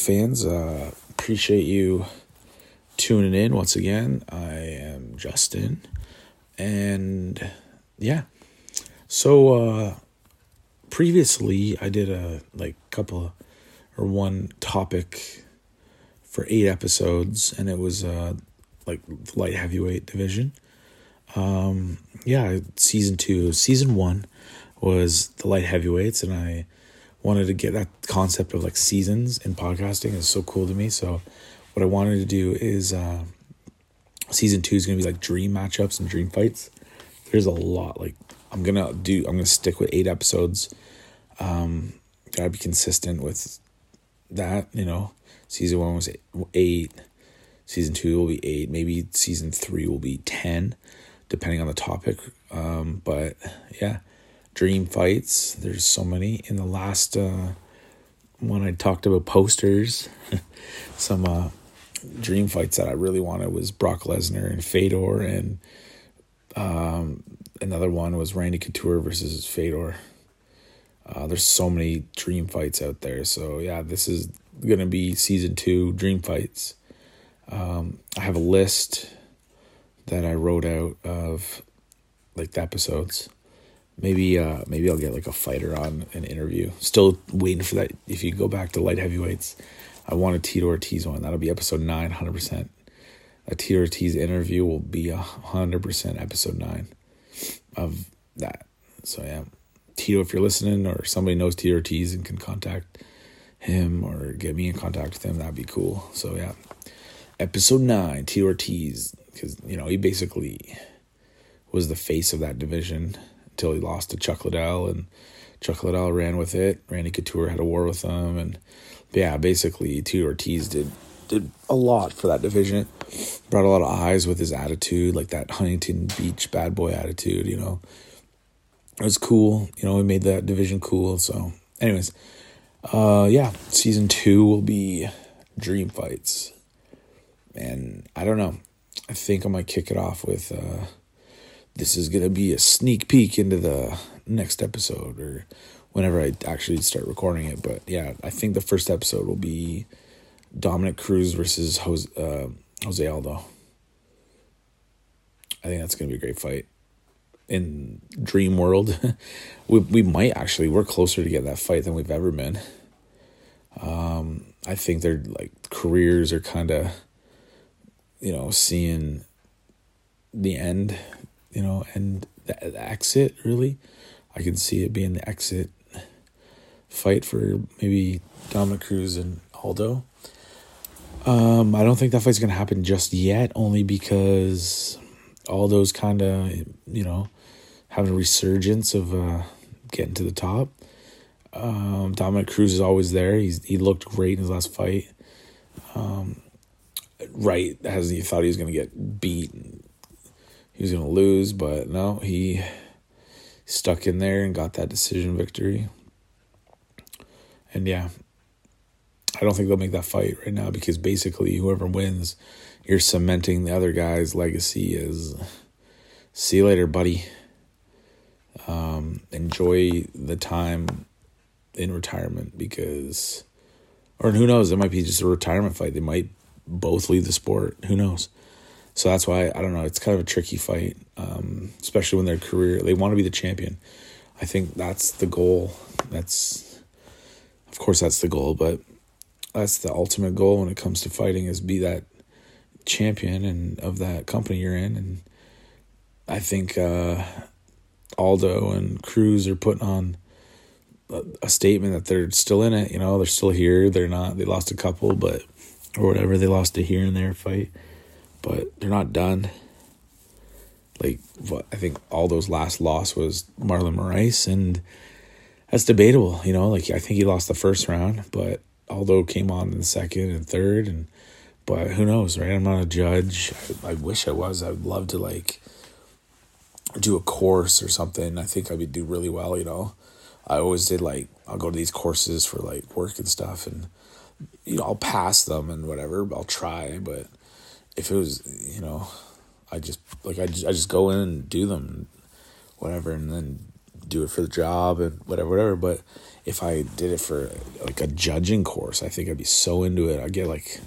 fans. Uh, appreciate you tuning in once again. I am Justin, and yeah. So uh, previously, I did a like couple or one topic for eight episodes, and it was uh, like light heavyweight division. Um, yeah, season two, season one was the light heavyweights, and I wanted to get that concept of like seasons in podcasting is so cool to me. So what I wanted to do is uh, season two is gonna be like dream matchups and dream fights. There's a lot. Like I'm gonna do. I'm gonna stick with eight episodes. Um, gotta be consistent with that. You know, season one was eight. Season two will be eight. Maybe season three will be ten, depending on the topic. Um, but yeah, dream fights. There's so many. In the last uh, one, I talked about posters. Some uh, dream fights that I really wanted was Brock Lesnar and Fedor, and um, another one was Randy Couture versus Fedor. Uh, there's so many dream fights out there. So yeah, this is gonna be season two dream fights. Um, I have a list that I wrote out of like the episodes maybe uh maybe I'll get like a fighter on an interview. Still waiting for that. If you go back to light heavyweights, I want a Tito Ortiz one. That'll be episode nine, hundred percent. A Tito Ortiz interview will be a hundred percent episode nine of that. So yeah, Tito, if you're listening or somebody knows Tito Ortiz and can contact him or get me in contact with him, that'd be cool. So yeah, episode nine, Tito Ortiz, because you know he basically was the face of that division until he lost to Chuck Liddell, and Chuck Liddell ran with it. Randy Couture had a war with him, and yeah, basically, Tito Ortiz did did a lot for that division. Brought a lot of eyes with his attitude, like that Huntington Beach bad boy attitude. You know, it was cool. You know, we made that division cool. So, anyways, uh, yeah, season two will be dream fights, and I don't know. I think I might kick it off with. Uh, this is going to be a sneak peek into the next episode or whenever I actually start recording it. But yeah, I think the first episode will be Dominick Cruz versus Jose, uh, Jose Aldo. I think that's going to be a great fight. In Dream World, we we might actually we're closer to get that fight than we've ever been. Um, I think their like careers are kind of, you know, seeing the end you know, and the, the exit really. I can see it being the exit fight for maybe Dominick Cruz and Aldo. Um, I don't think that fight's gonna happen just yet, only because Aldo's kind of you know having a resurgence of uh, getting to the top. Um, Dominick Cruz is always there. He's he looked great in his last fight. Um, right as he thought he was gonna get beat he was going to lose, but no, he stuck in there and got that decision victory. And yeah, I don't think they'll make that fight right now because basically whoever wins, you're cementing the other guy's legacy as see you later, buddy. Um, enjoy the time in retirement because, or who knows, it might be just a retirement fight. They might both leave the sport. Who knows? So that's why I don't know. It's kind of a tricky fight, um, especially when their career they want to be the champion. I think that's the goal. That's, of course, that's the goal, but that's the ultimate goal when it comes to fighting is be that champion and of that company you're in. And I think uh, Aldo and Cruz are putting on a, a statement that they're still in it. You know, they're still here. They're not. They lost a couple, but or whatever. They lost a here and there fight but they're not done. Like what I think Aldo's last loss was Marlon Moraes, and that's debatable. You know, like I think he lost the first round, but Aldo came on in the second and third, and but who knows, right? I'm not a judge. I, I wish I was. I would love to like do a course or something. I think I would do really well. You know, I always did like I'll go to these courses for like work and stuff, and you know I'll pass them and whatever. I'll try, but if it was, you know, I just like I just, I just go in and do them, whatever, and then do it for the job and whatever, whatever. But if I did it for like a judging course, I think I'd be so into it. I'd get like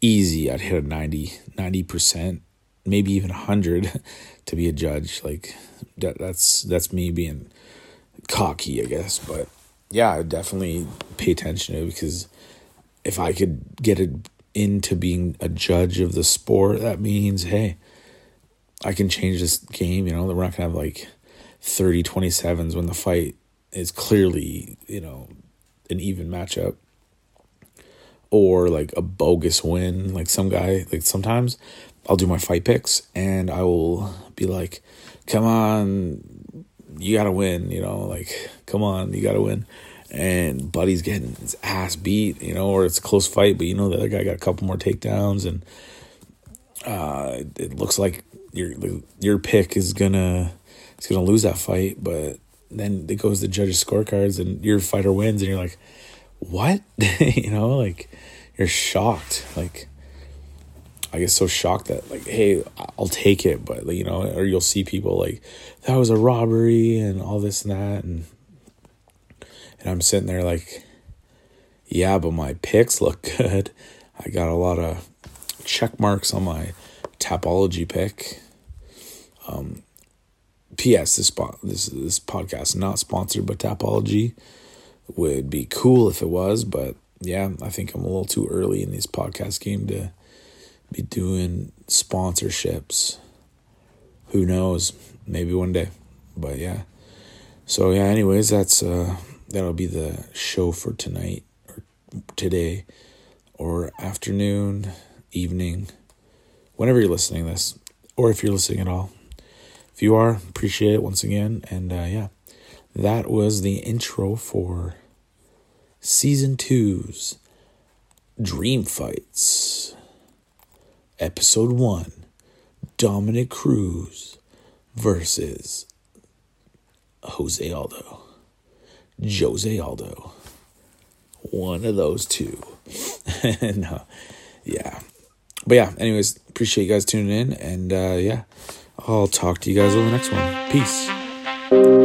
easy. I'd hit a 90 90% maybe even hundred, to be a judge. Like that, that's that's me being cocky, I guess. But yeah, I definitely pay attention to it because if I could get it into being a judge of the sport, that means hey, I can change this game. You know, we're not gonna have like 30 27s when the fight is clearly, you know, an even matchup or like a bogus win. Like some guy, like sometimes I'll do my fight picks and I will be like, come on, you gotta win, you know, like, come on, you gotta win. And Buddy's getting his ass beat, you know, or it's a close fight, but you know, the other guy got a couple more takedowns and uh, it looks like your your pick is gonna is gonna lose that fight, but then it goes to judges' scorecards and your fighter wins, and you're like, what? you know, like you're shocked. Like I get so shocked that like, hey, I'll take it, but like, you know, or you'll see people like that was a robbery and all this and that, and and I'm sitting there like, yeah, but my picks look good. I got a lot of check marks on my Tapology pick. Um, P.S. This spot this this podcast not sponsored by Tapology. Would be cool if it was, but yeah, I think I'm a little too early in this podcast game to be doing sponsorships. Who knows? Maybe one day. But yeah. So yeah, anyways, that's uh that'll be the show for tonight or today or afternoon, evening, whenever you're listening this or if you're listening at all. If you are, appreciate it once again and uh yeah. That was the intro for season two's Dream Fights, episode one Dominick Cruz versus Jose Aldo. Jose Aldo. One of those two. no, yeah. But yeah, anyways, appreciate you guys tuning in. And uh, yeah, I'll talk to you guys on the next one. Peace.